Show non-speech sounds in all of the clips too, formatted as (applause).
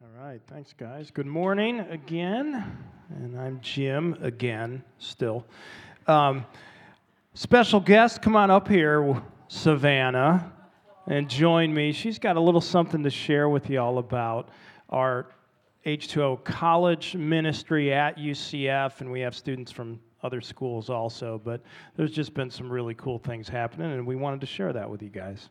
All right, thanks, guys. Good morning again. And I'm Jim again, still. Um, special guest, come on up here, Savannah, and join me. She's got a little something to share with you all about our H2O college ministry at UCF, and we have students from other schools also. But there's just been some really cool things happening, and we wanted to share that with you guys.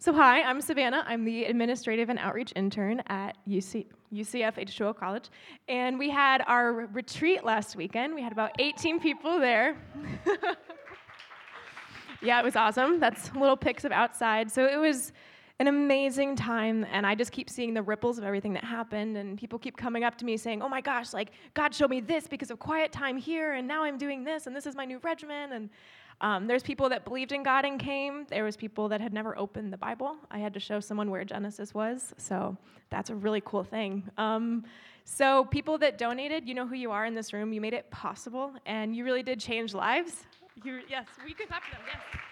So, hi, I'm Savannah. I'm the administrative and outreach intern at UC, UCF H2O College. And we had our retreat last weekend. We had about 18 people there. (laughs) yeah, it was awesome. That's little pics of outside. So, it was an amazing time. And I just keep seeing the ripples of everything that happened. And people keep coming up to me saying, oh my gosh, like, God showed me this because of quiet time here. And now I'm doing this. And this is my new regimen. And um, there's people that believed in God and came. There was people that had never opened the Bible. I had to show someone where Genesis was, so that's a really cool thing. Um, so people that donated, you know who you are in this room. You made it possible, and you really did change lives. you yes, we can clap for them. Yes.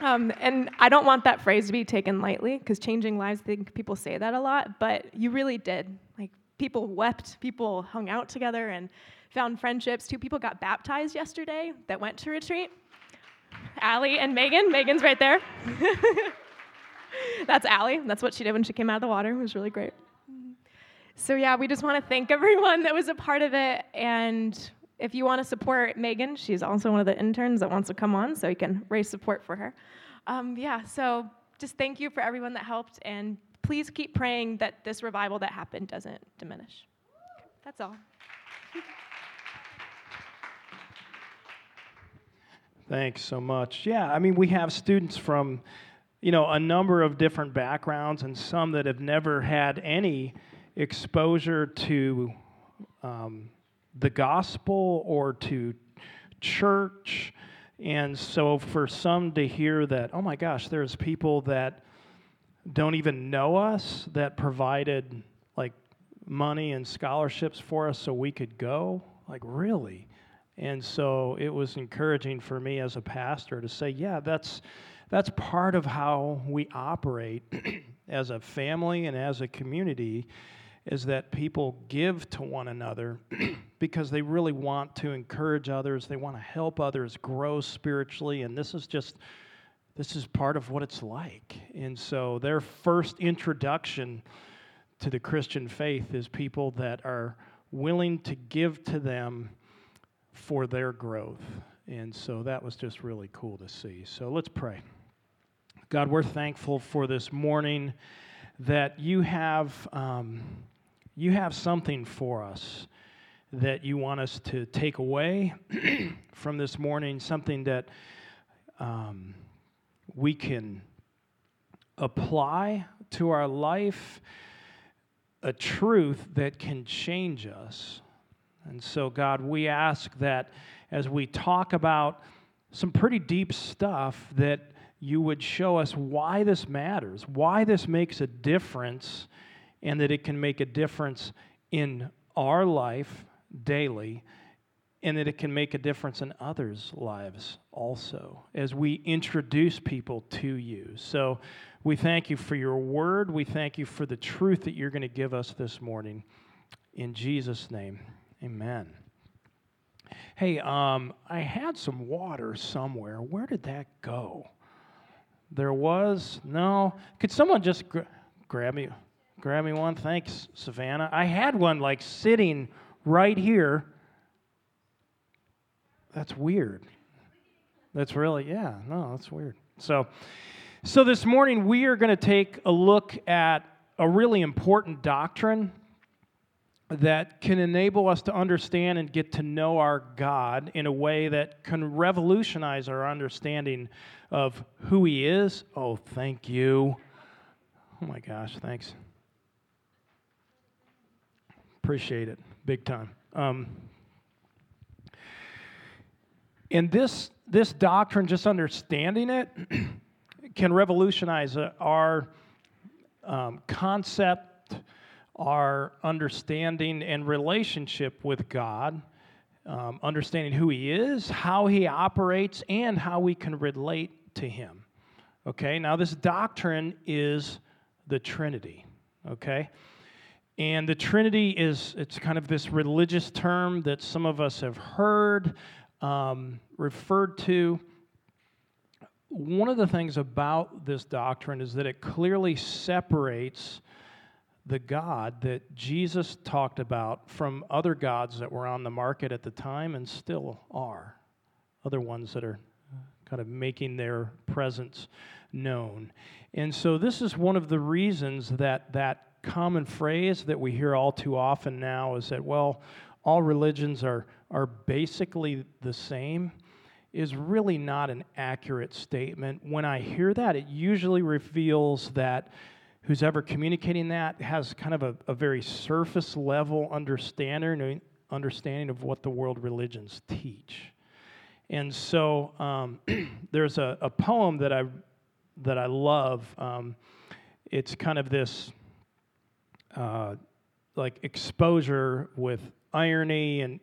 Um, and I don't want that phrase to be taken lightly because changing lives, I think people say that a lot, but you really did. Like people wept, people hung out together, and found friendships. Two people got baptized yesterday that went to retreat. Allie and Megan. Megan's right there. (laughs) That's Allie. That's what she did when she came out of the water. It was really great. So, yeah, we just want to thank (laughs) everyone that was a part of it. And if you want to support Megan, she's also one of the interns that wants to come on, so you can raise support for her. Um, yeah, so just thank you for everyone that helped. And please keep praying that this revival that happened doesn't diminish. That's all. Thanks so much. Yeah, I mean, we have students from, you know, a number of different backgrounds and some that have never had any exposure to um, the gospel or to church. And so for some to hear that, oh my gosh, there's people that don't even know us that provided like money and scholarships for us so we could go, like, really? And so it was encouraging for me as a pastor to say, yeah, that's, that's part of how we operate (clears throat) as a family and as a community is that people give to one another (clears throat) because they really want to encourage others. They want to help others grow spiritually. And this is just this is part of what it's like and so their first introduction to the christian faith is people that are willing to give to them for their growth. And so that was just really cool to see. So let's pray. God, we're thankful for this morning that you have, um, you have something for us that you want us to take away (clears throat) from this morning, something that um, we can apply to our life, a truth that can change us. And so, God, we ask that as we talk about some pretty deep stuff, that you would show us why this matters, why this makes a difference, and that it can make a difference in our life daily, and that it can make a difference in others' lives also as we introduce people to you. So we thank you for your word. We thank you for the truth that you're going to give us this morning. In Jesus' name. Amen. Hey, um, I had some water somewhere. Where did that go? There was no. Could someone just gra- grab me, grab me one? Thanks, Savannah. I had one like sitting right here. That's weird. That's really yeah. No, that's weird. So, so this morning we are going to take a look at a really important doctrine that can enable us to understand and get to know our God in a way that can revolutionize our understanding of who He is. Oh, thank you. Oh my gosh, thanks. Appreciate it, big time. Um, and this this doctrine, just understanding it, (clears throat) can revolutionize our um, concept our understanding and relationship with God, um, understanding who He is, how He operates, and how we can relate to Him. Okay, now this doctrine is the Trinity, okay? And the Trinity is, it's kind of this religious term that some of us have heard, um, referred to. One of the things about this doctrine is that it clearly separates the God that Jesus talked about from other gods that were on the market at the time and still are, other ones that are kind of making their presence known. And so, this is one of the reasons that that common phrase that we hear all too often now is that, well, all religions are, are basically the same is really not an accurate statement. When I hear that, it usually reveals that who's ever communicating that has kind of a, a very surface level understanding, understanding of what the world religions teach. And so um, (clears throat) there's a, a, poem that I, that I love. Um, it's kind of this uh, like exposure with irony and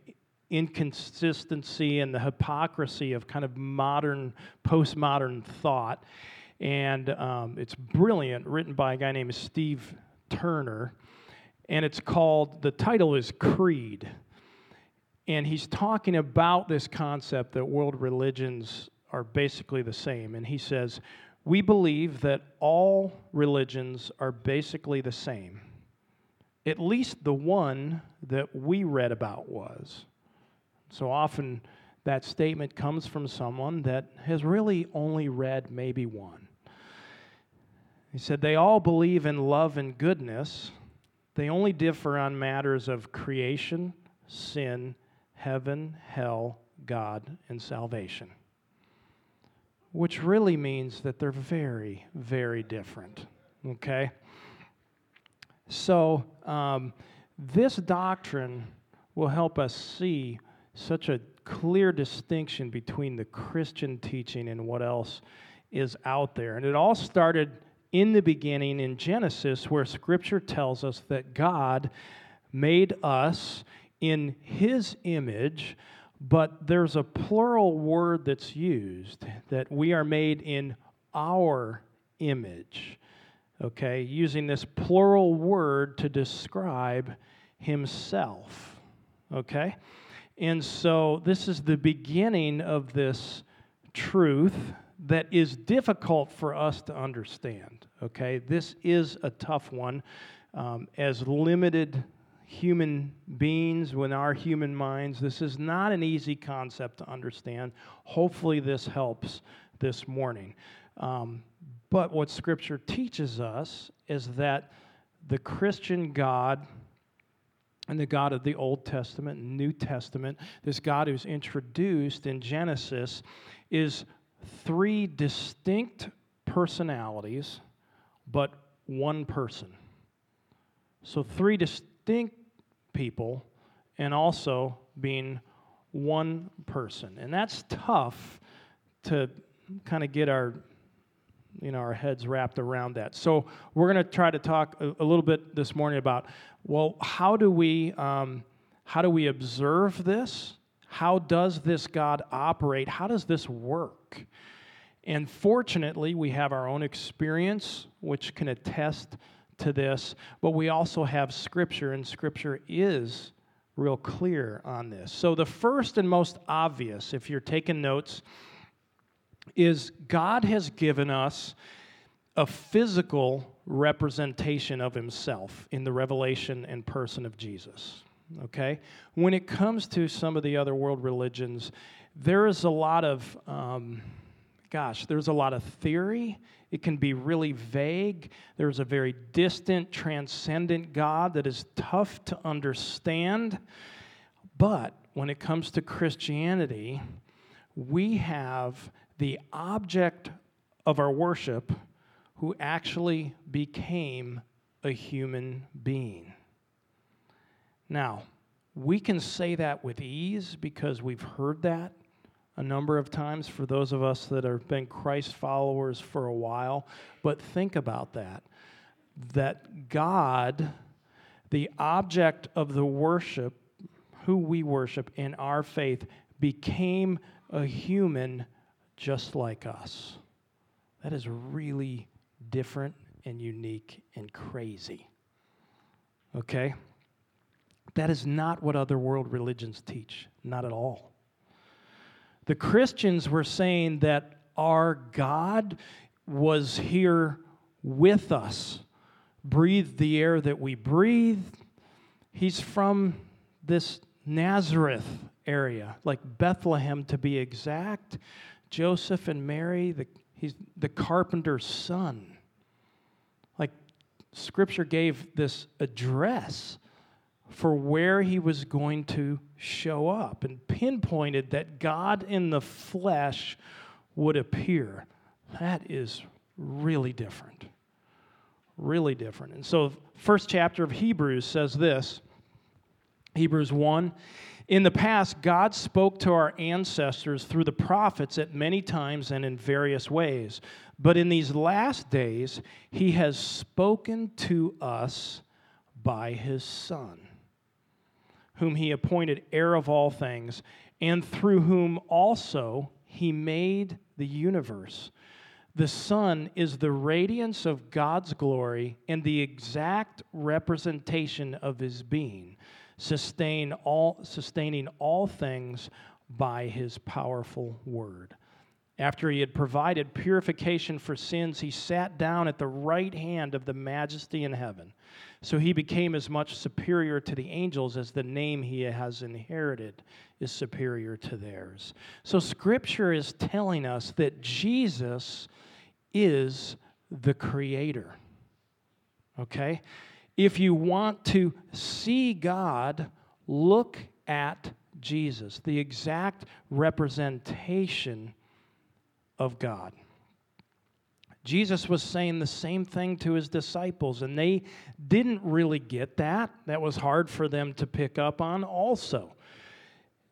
inconsistency and the hypocrisy of kind of modern, postmodern thought. And um, it's brilliant, written by a guy named Steve Turner. And it's called, the title is Creed. And he's talking about this concept that world religions are basically the same. And he says, We believe that all religions are basically the same at least the one that we read about was. So often that statement comes from someone that has really only read maybe one. He said, They all believe in love and goodness. They only differ on matters of creation, sin, heaven, hell, God, and salvation. Which really means that they're very, very different. Okay? So, um, this doctrine will help us see such a clear distinction between the Christian teaching and what else is out there. And it all started in the beginning in Genesis, where Scripture tells us that God made us in His image, but there's a plural word that's used that we are made in our image okay, using this plural word to describe himself, okay? And so this is the beginning of this truth that is difficult for us to understand, okay? This is a tough one. Um, as limited human beings, with our human minds, this is not an easy concept to understand. Hopefully, this helps this morning. Um, but what Scripture teaches us is that the Christian God and the God of the Old Testament and New Testament, this God who's introduced in Genesis, is three distinct personalities, but one person. So, three distinct people, and also being one person. And that's tough to kind of get our you know, our heads wrapped around that. So we're going to try to talk a, a, little bit this morning about, well, how do we, um, how do we observe this? How does this God operate? How does this work? And fortunately, we have our own experience, which can attest to this, but we also have Scripture, and Scripture is real clear on this. So, the first and most obvious, if you're taking notes, is God has given us a physical representation of himself in the revelation and person of Jesus. Okay? When it comes to some of the other world religions, there is a lot of, um, gosh, there's a lot of theory. It can be really vague. There's a very distant, transcendent God that is tough to understand. But when it comes to Christianity, we have the object of our worship who actually became a human being. Now, we can say that with ease because we've heard that a number of times for those of us that have been Christ followers for a while. But think about that that God, the object of the worship, who we worship in our faith, became a human just like us. That is really different and unique and crazy. Okay? That is not what other world religions teach, not at all. The Christians were saying that our God was here with us, breathed the air that we breathe. He's from this Nazareth area, like Bethlehem to be exact. Joseph and Mary, the, he's the carpenter's son. Like Scripture gave this address for where he was going to show up and pinpointed that God in the flesh would appear. That is really different. Really different. And so, first chapter of Hebrews says this Hebrews 1 In the past, God spoke to our ancestors through the prophets at many times and in various ways. But in these last days, he has spoken to us by his Son, whom he appointed heir of all things, and through whom also he made the universe. The Son is the radiance of God's glory and the exact representation of his being, sustain all, sustaining all things by his powerful word. After he had provided purification for sins, he sat down at the right hand of the majesty in heaven. So he became as much superior to the angels as the name he has inherited is superior to theirs. So scripture is telling us that Jesus is the creator. Okay? If you want to see God, look at Jesus, the exact representation of God. Jesus was saying the same thing to his disciples, and they didn't really get that. That was hard for them to pick up on, also.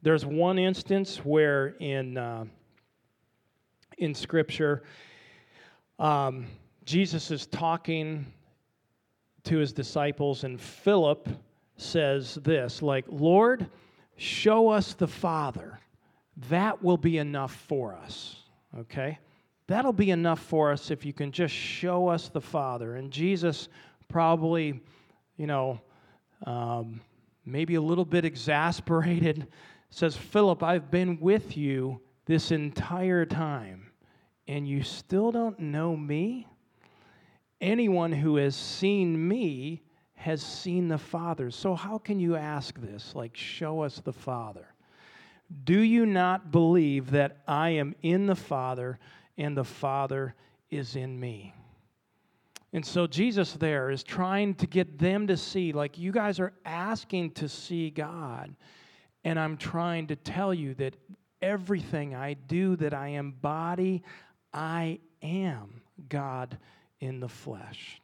There's one instance where in, uh, in Scripture, um, Jesus is talking to his disciples, and Philip says this like, Lord, show us the Father. That will be enough for us. Okay? That'll be enough for us if you can just show us the Father. And Jesus probably, you know, um, maybe a little bit exasperated, (laughs) says, Philip, I've been with you this entire time and you still don't know me? Anyone who has seen me has seen the Father. So, how can you ask this? Like, show us the Father. Do you not believe that I am in the Father and the Father is in me? And so, Jesus there is trying to get them to see, like, you guys are asking to see God. And I'm trying to tell you that everything I do, that I embody, I am God in the flesh.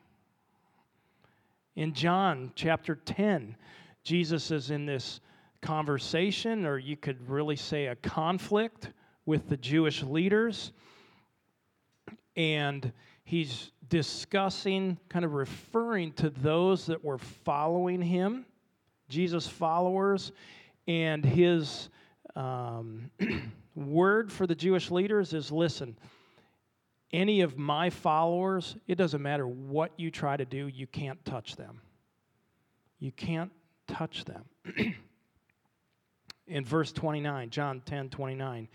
In John chapter 10, Jesus is in this conversation, or you could really say a conflict with the Jewish leaders. And he's discussing, kind of referring to those that were following him, Jesus' followers, and his um, (clears throat) word for the Jewish leaders is listen, any of my followers, it doesn't matter what you try to do, you can't touch them. You can't touch them. (clears throat) In verse 29, John 10 29,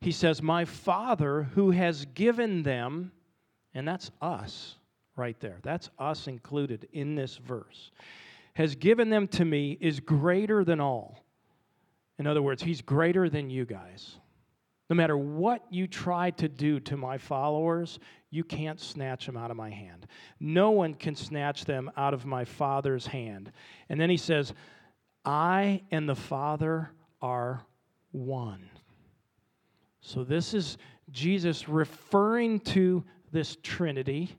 he says, My Father who has given them, and that's us right there, that's us included in this verse, has given them to me is greater than all. In other words, he's greater than you guys. No matter what you try to do to my followers, you can't snatch them out of my hand. No one can snatch them out of my Father's hand. And then he says, I and the Father are one. So this is Jesus referring to this Trinity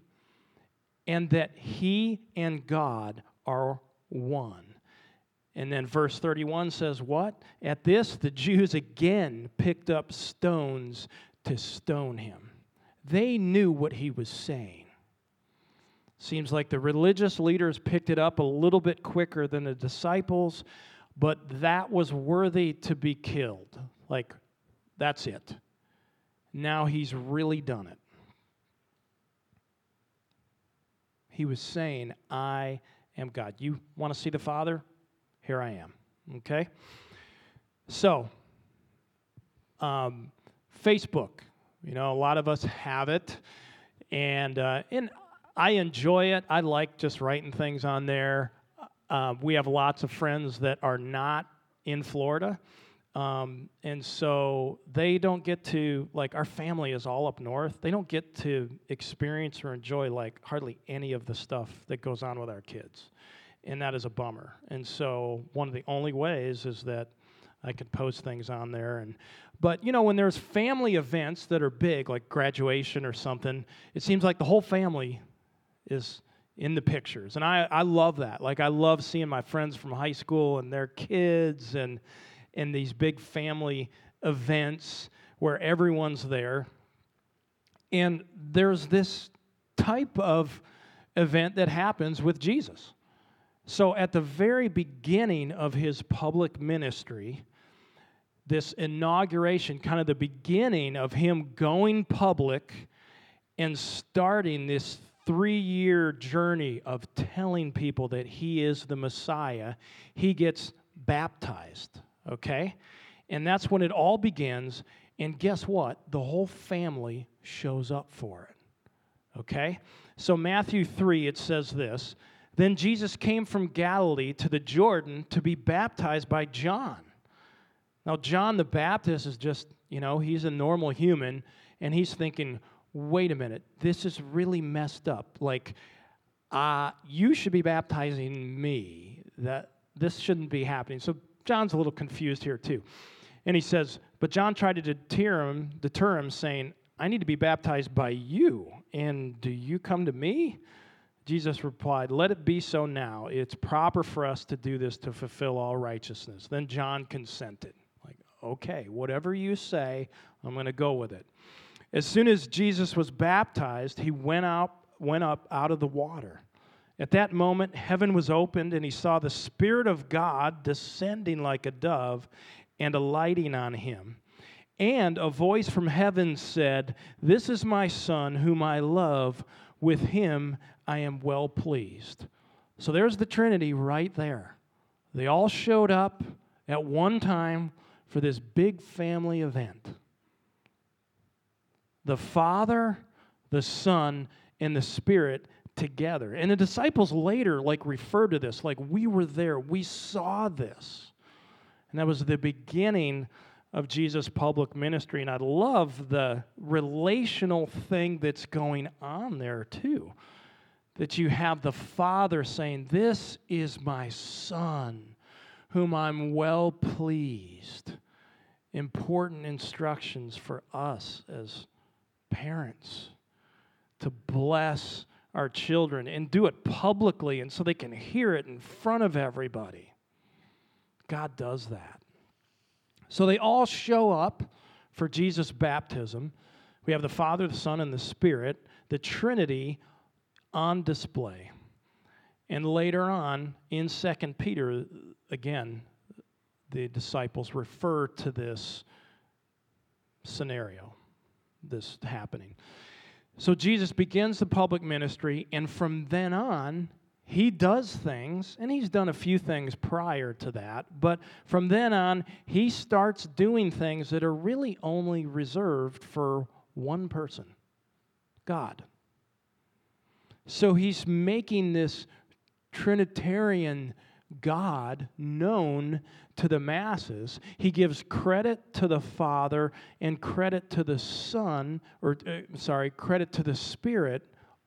and that he and God are one. And then verse 31 says, What? At this, the Jews again picked up stones to stone him. They knew what he was saying. Seems like the religious leaders picked it up a little bit quicker than the disciples, but that was worthy to be killed. Like, that's it. Now he's really done it. He was saying, I am God. You want to see the Father? Here I am. Okay? So, um, Facebook, you know, a lot of us have it. And, uh, and I enjoy it. I like just writing things on there. Uh, we have lots of friends that are not in Florida. Um, and so they don't get to, like, our family is all up north. They don't get to experience or enjoy, like, hardly any of the stuff that goes on with our kids. And that is a bummer. And so one of the only ways is that I could post things on there. And, but, you know, when there's family events that are big, like graduation or something, it seems like the whole family is in the pictures. And I, I love that. Like, I love seeing my friends from high school and their kids and, and these big family events where everyone's there. And there's this type of event that happens with Jesus. So, at the very beginning of his public ministry, this inauguration, kind of the beginning of him going public and starting this three year journey of telling people that he is the Messiah, he gets baptized okay? And that's when it all begins. And guess what? The whole family shows up for it, okay? So, Matthew 3, it says this Then Jesus came from Galilee to the Jordan to be baptized by John. Now, John the Baptist is just, you know, he's a normal human, and he's thinking, wait a minute, this is really messed up. Like, uh, you should be baptizing me. That this shouldn't be happening. So John's a little confused here too. And he says, But John tried to deter him, deter him, saying, I need to be baptized by you, and do you come to me? Jesus replied, Let it be so now. It's proper for us to do this to fulfill all righteousness. Then John consented. Like, okay, whatever you say, I'm going to go with it. As soon as Jesus was baptized, he went out went up out of the water. At that moment, heaven was opened, and he saw the Spirit of God descending like a dove and alighting on him. And a voice from heaven said, This is my Son, whom I love. With him I am well pleased. So there's the Trinity right there. They all showed up at one time for this big family event. The Father, the Son, and the Spirit together. And the disciples later like referred to this like we were there, we saw this. And that was the beginning of Jesus' public ministry. And I love the relational thing that's going on there too. That you have the Father saying, This is my Son, whom I'm well pleased. Important instructions for us as parents to bless our children and do it publicly and so they can hear it in front of everybody. God does that. So they all show up for Jesus' baptism. We have the Father, the Son, and the Spirit, the Trinity on display. And later on in 2 Peter, again, the disciples refer to this scenario, this happening. So Jesus begins the public ministry, and from then on, he does things, and he's done a few things prior to that, but from then on, he starts doing things that are really only reserved for one person God. So he's making this Trinitarian God known to the masses. He gives credit to the Father and credit to the Son, or uh, sorry, credit to the Spirit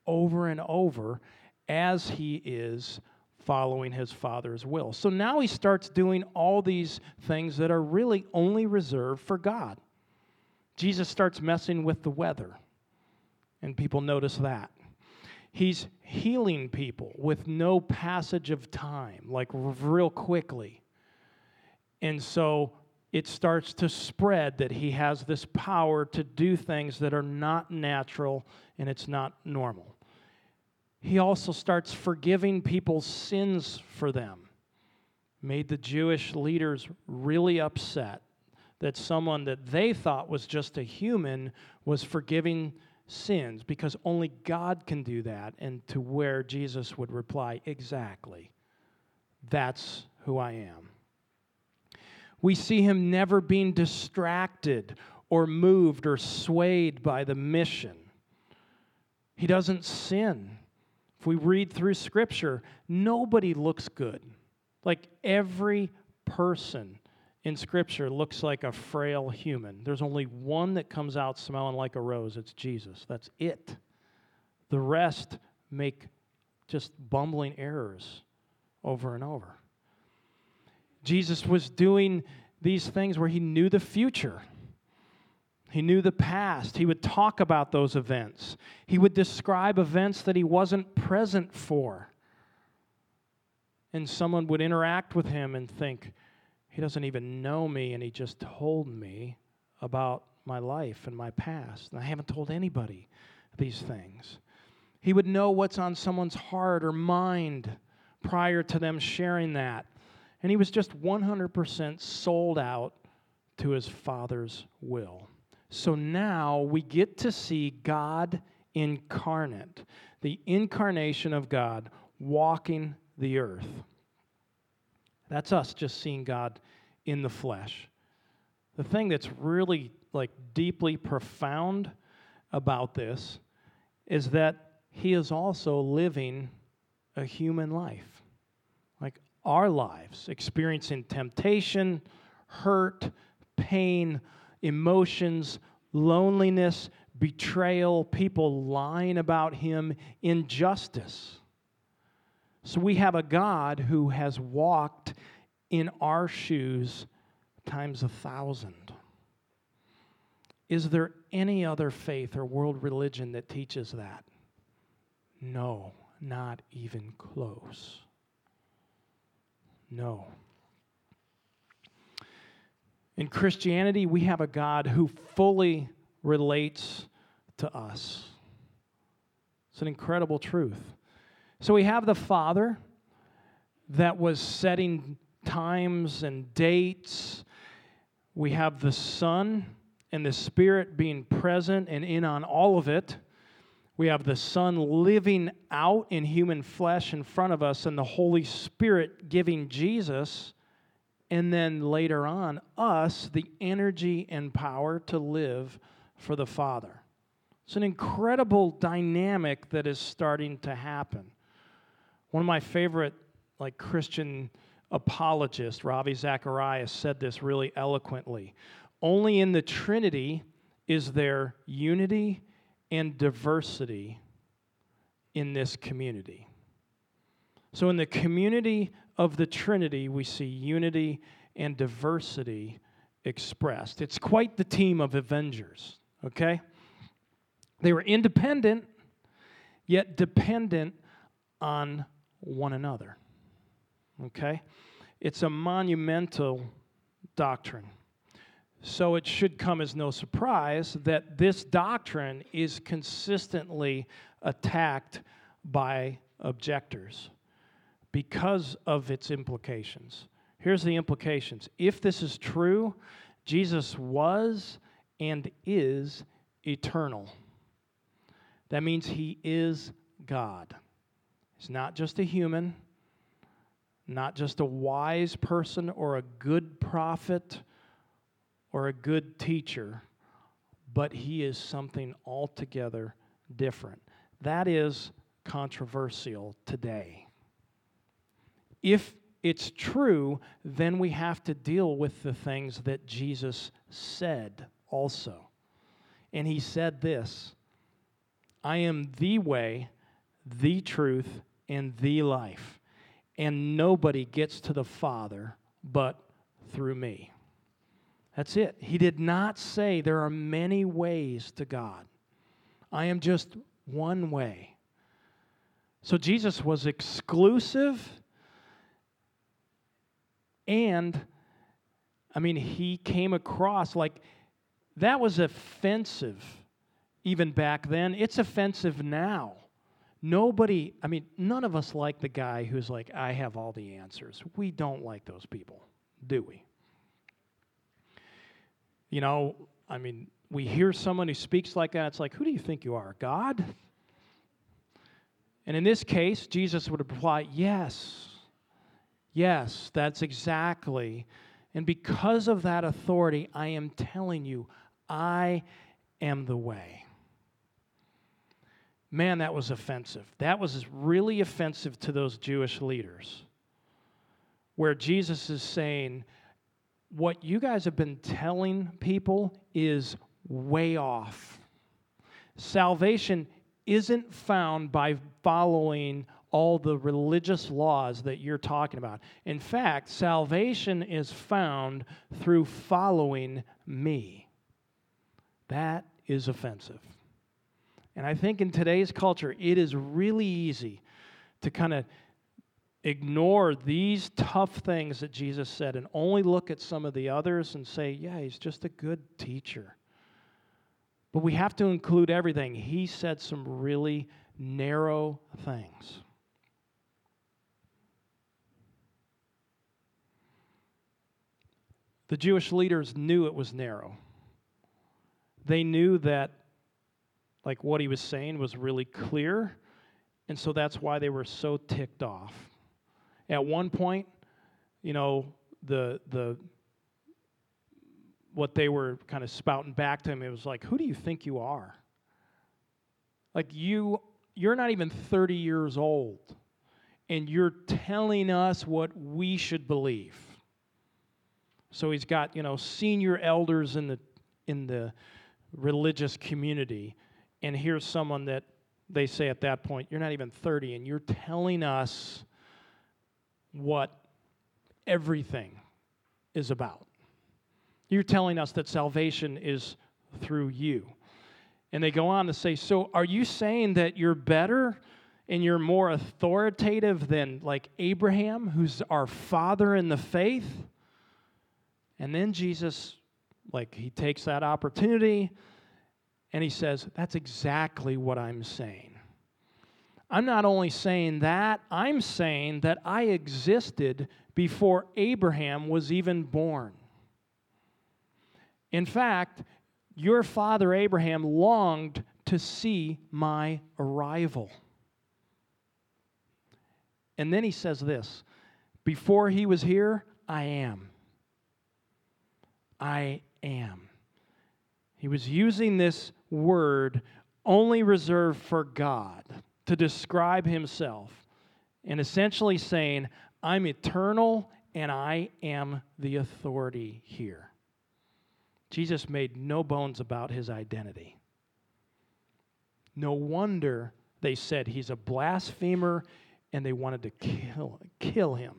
over and over as he is following his Father's will. So now he starts doing all these things that are really only reserved for God. Jesus starts messing with the weather, and people notice that. He's healing people with no passage of time, like real quickly. And so it starts to spread that he has this power to do things that are not natural and it's not normal. He also starts forgiving people's sins for them. Made the Jewish leaders really upset that someone that they thought was just a human was forgiving sins because only God can do that. And to where Jesus would reply, Exactly. That's who I am. We see him never being distracted or moved or swayed by the mission. He doesn't sin. If we read through Scripture, nobody looks good. Like every person in Scripture looks like a frail human. There's only one that comes out smelling like a rose it's Jesus. That's it. The rest make just bumbling errors over and over. Jesus was doing these things where he knew the future. He knew the past. He would talk about those events. He would describe events that he wasn't present for. And someone would interact with him and think, he doesn't even know me, and he just told me about my life and my past. And I haven't told anybody these things. He would know what's on someone's heart or mind prior to them sharing that. And he was just 100% sold out to his Father's will. So now we get to see God incarnate, the incarnation of God walking the earth. That's us just seeing God in the flesh. The thing that's really like deeply profound about this is that he is also living a human life. Like our lives, experiencing temptation, hurt, pain, emotions, loneliness, betrayal, people lying about him, injustice. So we have a God who has walked in our shoes times a thousand. Is there any other faith or world religion that teaches that? No, not even close. No. In Christianity, we have a God who fully relates to us. It's an incredible truth. So we have the Father that was setting times and dates. We have the Son and the Spirit being present and in on all of it. We have the Son living out in human flesh in front of us, and the Holy Spirit giving Jesus and then later on, us the energy and power to live for the Father. It's an incredible dynamic that is starting to happen. One of my favorite like Christian apologists, Ravi Zacharias, said this really eloquently. Only in the Trinity is there unity and diversity in this community. So, in the community of the Trinity, we see unity and diversity expressed. It's quite the team of Avengers, okay? They were independent, yet dependent on one another, okay? It's a monumental doctrine. So it should come as no surprise that this doctrine is consistently attacked by objectors because of its implications. Here's the implications. If this is true, Jesus was and is eternal. That means he is God. He's not just a human, not just a wise person or a good prophet or a good teacher, but he is something altogether different. That is controversial today if it's true, then we have to deal with the things that Jesus said also. And he said this I am the way, the truth, and the life. And nobody gets to the Father but through me. That's it. He did not say there are many ways to God. I am just one way. So Jesus was exclusive and, I mean, he came across like that was offensive even back then. It's offensive now. Nobody, I mean, none of us like the guy who's like, I have all the answers. We don't like those people, do we? You know, I mean, we hear someone who speaks like that, it's like, who do you think you are? God? And in this case, Jesus would reply, Yes. Yes, that's exactly. And because of that authority, I am telling you, I am the way. Man, that was offensive. That was really offensive to those Jewish leaders, where Jesus is saying, What you guys have been telling people is way off. Salvation isn't found by following all the religious laws that you're talking about. In fact, salvation is found through following me. That is offensive. And I think in today's culture, it is really easy to kind of ignore these tough things that Jesus said and only look at some of the others and say, yeah, he's just a good teacher. But we have to include everything. He said some really narrow things. The Jewish leaders knew it was narrow. They knew that, like, what he was saying was really clear, and so that's why they were so ticked off. At one point, you know, the, the, what they were kind of spouting back to him, it was like, who do you think you are? Like, you, you're not even 30 years old, and you're telling us what we should believe. So he's got, you know, senior elders in the in the religious community. And here's someone that they say at that point, you're not even 30 and you're telling us what everything is about. You're telling us that salvation is through you. And they go on to say, So are you saying that you're better and you're more authoritative than like Abraham, who's our father in the faith? And then Jesus, like, he takes that opportunity and he says, That's exactly what I'm saying. I'm not only saying that, I'm saying that I existed before Abraham was even born. In fact, your father Abraham longed to see my arrival. And then he says this Before he was here, I am. I am. He was using this word only reserved for God to describe himself and essentially saying, I'm eternal and I am the authority here. Jesus made no bones about his identity. No wonder they said he's a blasphemer and they wanted to kill, kill him.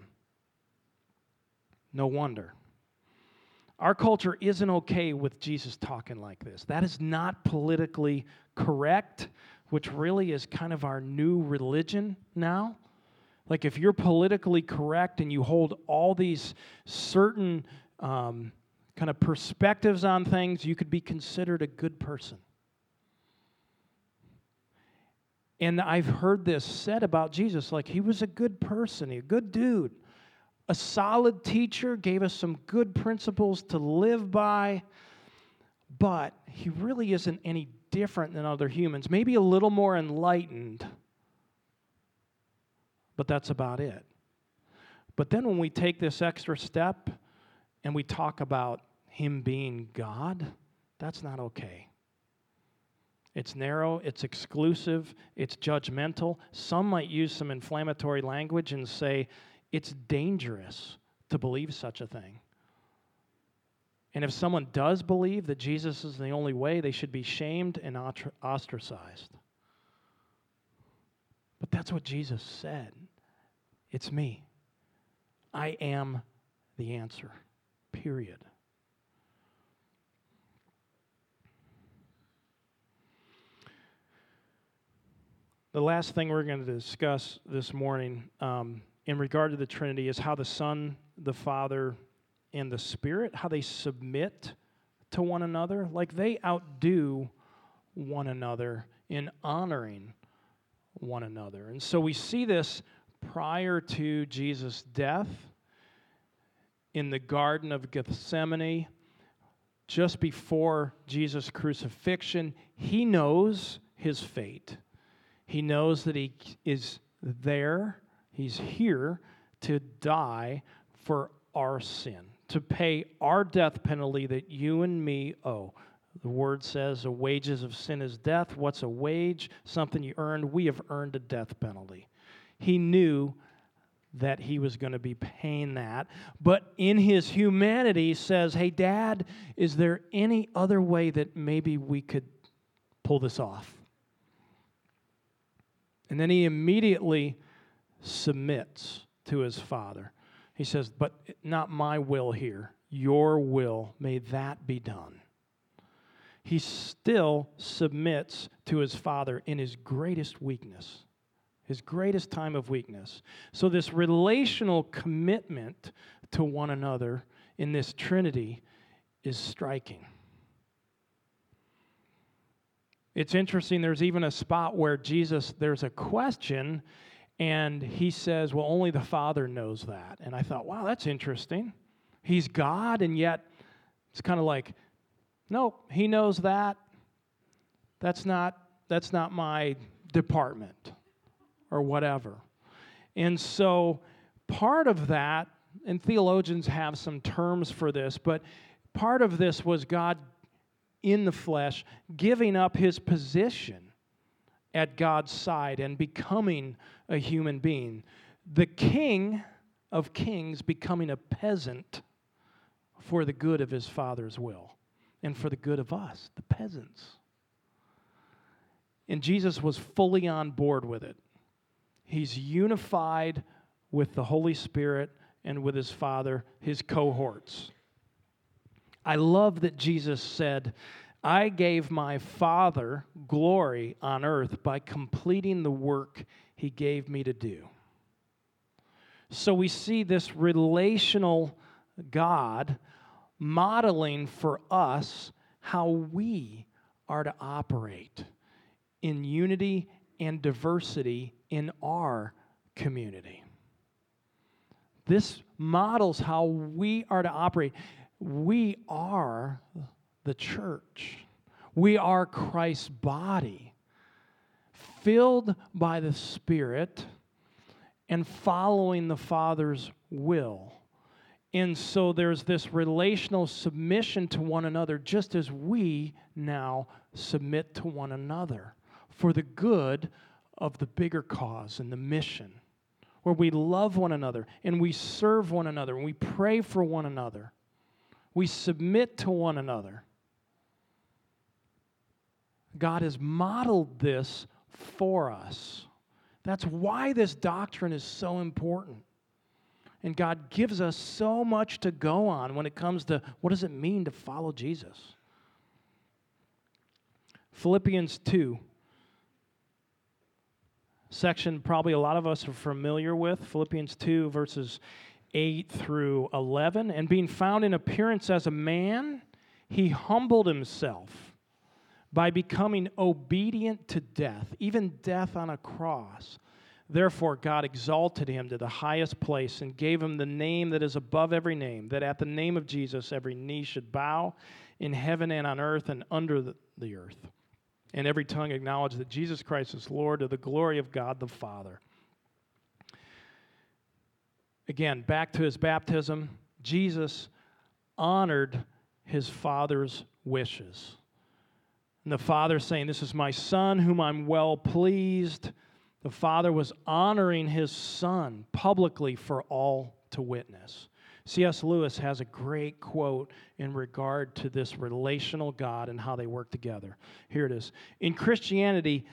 No wonder. Our culture isn't okay with Jesus talking like this. That is not politically correct, which really is kind of our new religion now. Like, if you're politically correct and you hold all these certain um, kind of perspectives on things, you could be considered a good person. And I've heard this said about Jesus like he was a good person, a good dude a solid teacher, gave us some good principles to live by, but he really isn't any different than other humans. Maybe a little more enlightened, but that's about it. But then when we take this extra step and we talk about him being God, that's not okay. It's narrow, it's exclusive, it's judgmental. Some might use some inflammatory language and say, it's dangerous to believe such a thing. And if someone does believe that Jesus is the only way, they should be shamed and ostracized. But that's what Jesus said. It's me. I am the answer, period. The last thing we're going to discuss this morning um, in regard to the Trinity is how the Son, the Father, and the Spirit, how they submit to one another. Like they outdo one another in honoring one another. And so we see this prior to Jesus' death in the Garden of Gethsemane just before Jesus' crucifixion, he knows his fate. He knows that he is there, he's here to die for our sin, to pay our death penalty that you and me owe. The word says, the wages of sin is death. What's a wage? Something you earned. We have earned a death penalty. He knew that he was going to be paying that. But in his humanity says, "Hey dad, is there any other way that maybe we could pull this off?" And then he immediately submits to his father. He says, "But not my will here. Your will, may that be done." He still submits to his father in his greatest weakness his greatest time of weakness. So, this relational commitment to one another in this Trinity is striking. It's interesting, there's even a spot where Jesus, there's a question, and he says, Well, only the Father knows that. And I thought, wow, that's interesting. He's God, and yet it's kind of like, nope, he knows that. That's not, that's not my department or whatever. And so part of that, and theologians have some terms for this, but part of this was God in the flesh giving up his position at God's side and becoming a human being. The king of kings becoming a peasant for the good of his father's will and for the good of us, the peasants. And Jesus was fully on board with it. He's unified with the Holy Spirit and with his Father, his cohorts. I love that Jesus said, I gave my Father glory on earth by completing the work he gave me to do. So we see this relational God modeling for us how we are to operate in unity and diversity in our community. This models how we are to operate. We are the church, we are Christ's body, filled by the Spirit and following the Father's will. And so there's this relational submission to one another, just as we now submit to one another for the good of the bigger cause and the mission, where we love one another and we serve one another and we pray for one another. We submit to one another. God has modeled this for us. That's why this doctrine is so important. And God gives us so much to go on when it comes to what does it mean to follow Jesus. Philippians 2 section probably a lot of us are familiar with Philippians 2, verses 8 through 11. And being found in appearance as a man, he humbled himself by becoming obedient to death, even death on a cross. Therefore, God exalted him to the highest place and gave him the name that is above every name, that at the name of Jesus every knee should bow in heaven and on earth and under the, earth and every tongue acknowledge that Jesus Christ is Lord to the glory of God the Father. Again, back to his baptism, Jesus honored his Father's wishes. And the Father saying, This is my Son whom I'm well pleased. The Father was honoring his Son publicly for all to witness. C.S. Lewis has a great quote in regard to this relational God and how they work together. Here it is. In Christianity,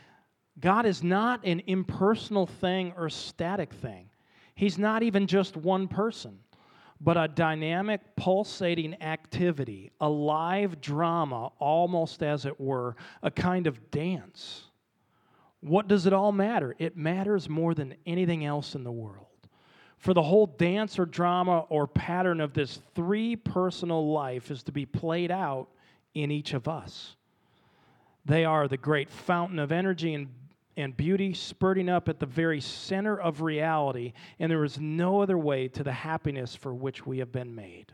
God is not an impersonal thing or static thing. He's not even just one person, but a dynamic, pulsating activity, a live drama, almost as it were, a kind of dance. What does it all matter? It matters more than anything else in the world for the whole dance or drama or pattern of this three personal life is to be played out in each of us. They are the great fountain of energy and, and beauty spurting up at the very center of reality, and there is no other way to the happiness for which we have been made.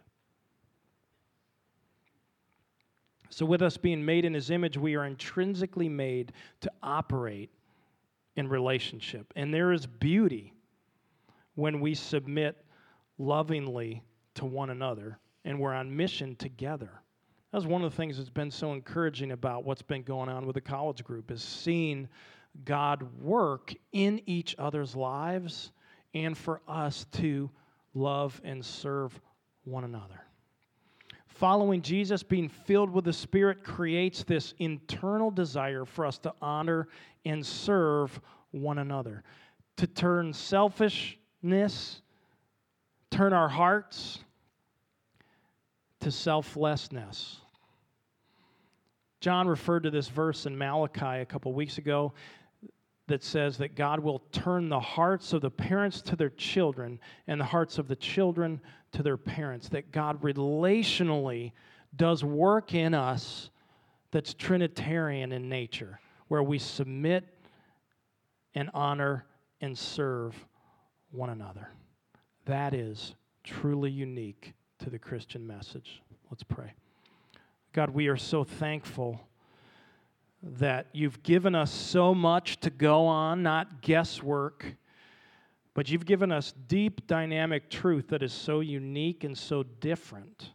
So, with us being made in his image, we are intrinsically made to operate in relationship. And there is beauty when we submit lovingly to one another and we're on mission together. That's one of the things that's been so encouraging about what's been going on with the college group is seeing God work in each other's lives and for us to love and serve one another. Following Jesus, being filled with the Spirit, creates this internal desire for us to honor and serve one another, to turn selfishness, turn our hearts to selflessness. John referred to this verse in Malachi a couple weeks ago that says that God will turn the hearts of the parents to their children and the hearts of the children to their parents. That God relationally does work in us that's Trinitarian in nature, where we submit and honor and serve one another. That is truly unique to the Christian message. Let's pray. God, we are so thankful that you've given us so much to go on, not guesswork, but you've given us deep, dynamic truth that is so unique and so different.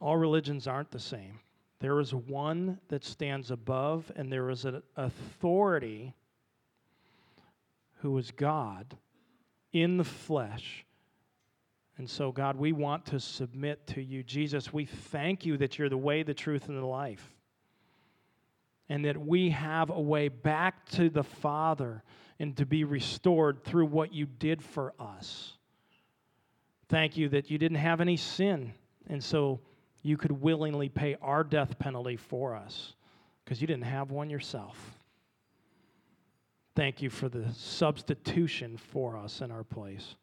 All religions aren't the same. There is one that stands above, and there is an authority who is God in the flesh. And so, God, we want to submit to you. Jesus, we thank you that you're the way, the truth, and the life and that we have a way back to the Father and to be restored through what you did for us. Thank you that you didn't have any sin, and so you could willingly pay our death penalty for us because you didn't have one yourself. Thank you for the substitution for us in our place.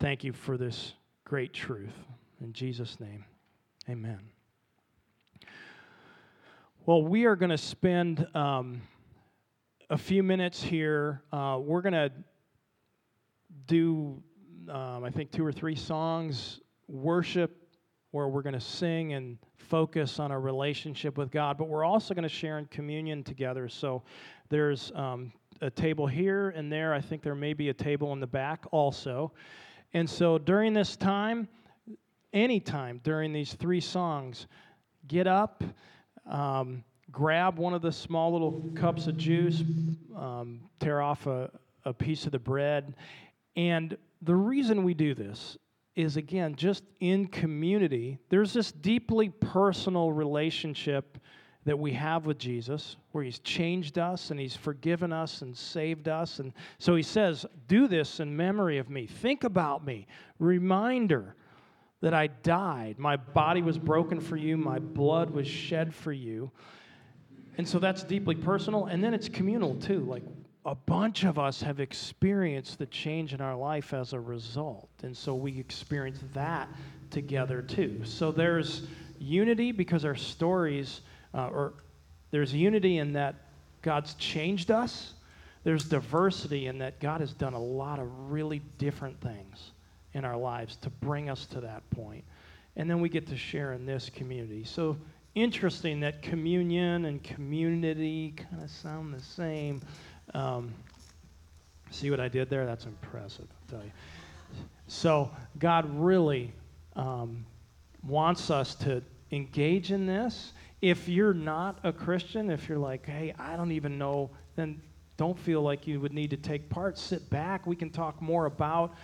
Thank you for this great truth. In Jesus' name, amen. Well, we are going to spend um, a few minutes here. Uh, we're going to do, um, I think, two or three songs, worship, where we're going to sing and focus on our relationship with God, but we're also going to share in communion together. So there's um, a table here and there. I think there may be a table in the back also. And so during this time, anytime during these three songs, get up um, grab one of the small little cups of juice, um, tear off a, a piece of the bread. And the reason we do this is, again, just in community, there's this deeply personal relationship that we have with Jesus, where He's changed us and He's forgiven us and saved us. And so He says, Do this in memory of me. Think about me. Reminder that I died. My body was broken for you, my blood was shed for you. And so that's deeply personal. And then it's communal too. Like a bunch of us have experienced the change in our life as a result. And so we experience that together too. So there's unity because our stories, uh, or there's unity in that God's changed us. There's diversity in that God has done a lot of really different things in our lives to bring us to that point. And then we get to share in this community. So interesting that communion and community kind of sound the same. Um, see what I did there? That's impressive, I'll tell you. So God really um, wants us to engage in this. If you're not a Christian, if you're like, hey, I don't even know, then don't feel like you would need to take part. Sit back. We can talk more about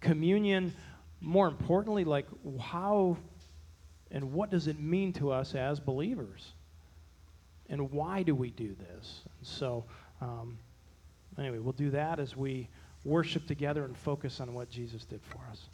communion, more importantly, like how and what does it mean to us as believers? And why do we do this? So, um, anyway, we'll do that as we worship together and focus on what Jesus did for us.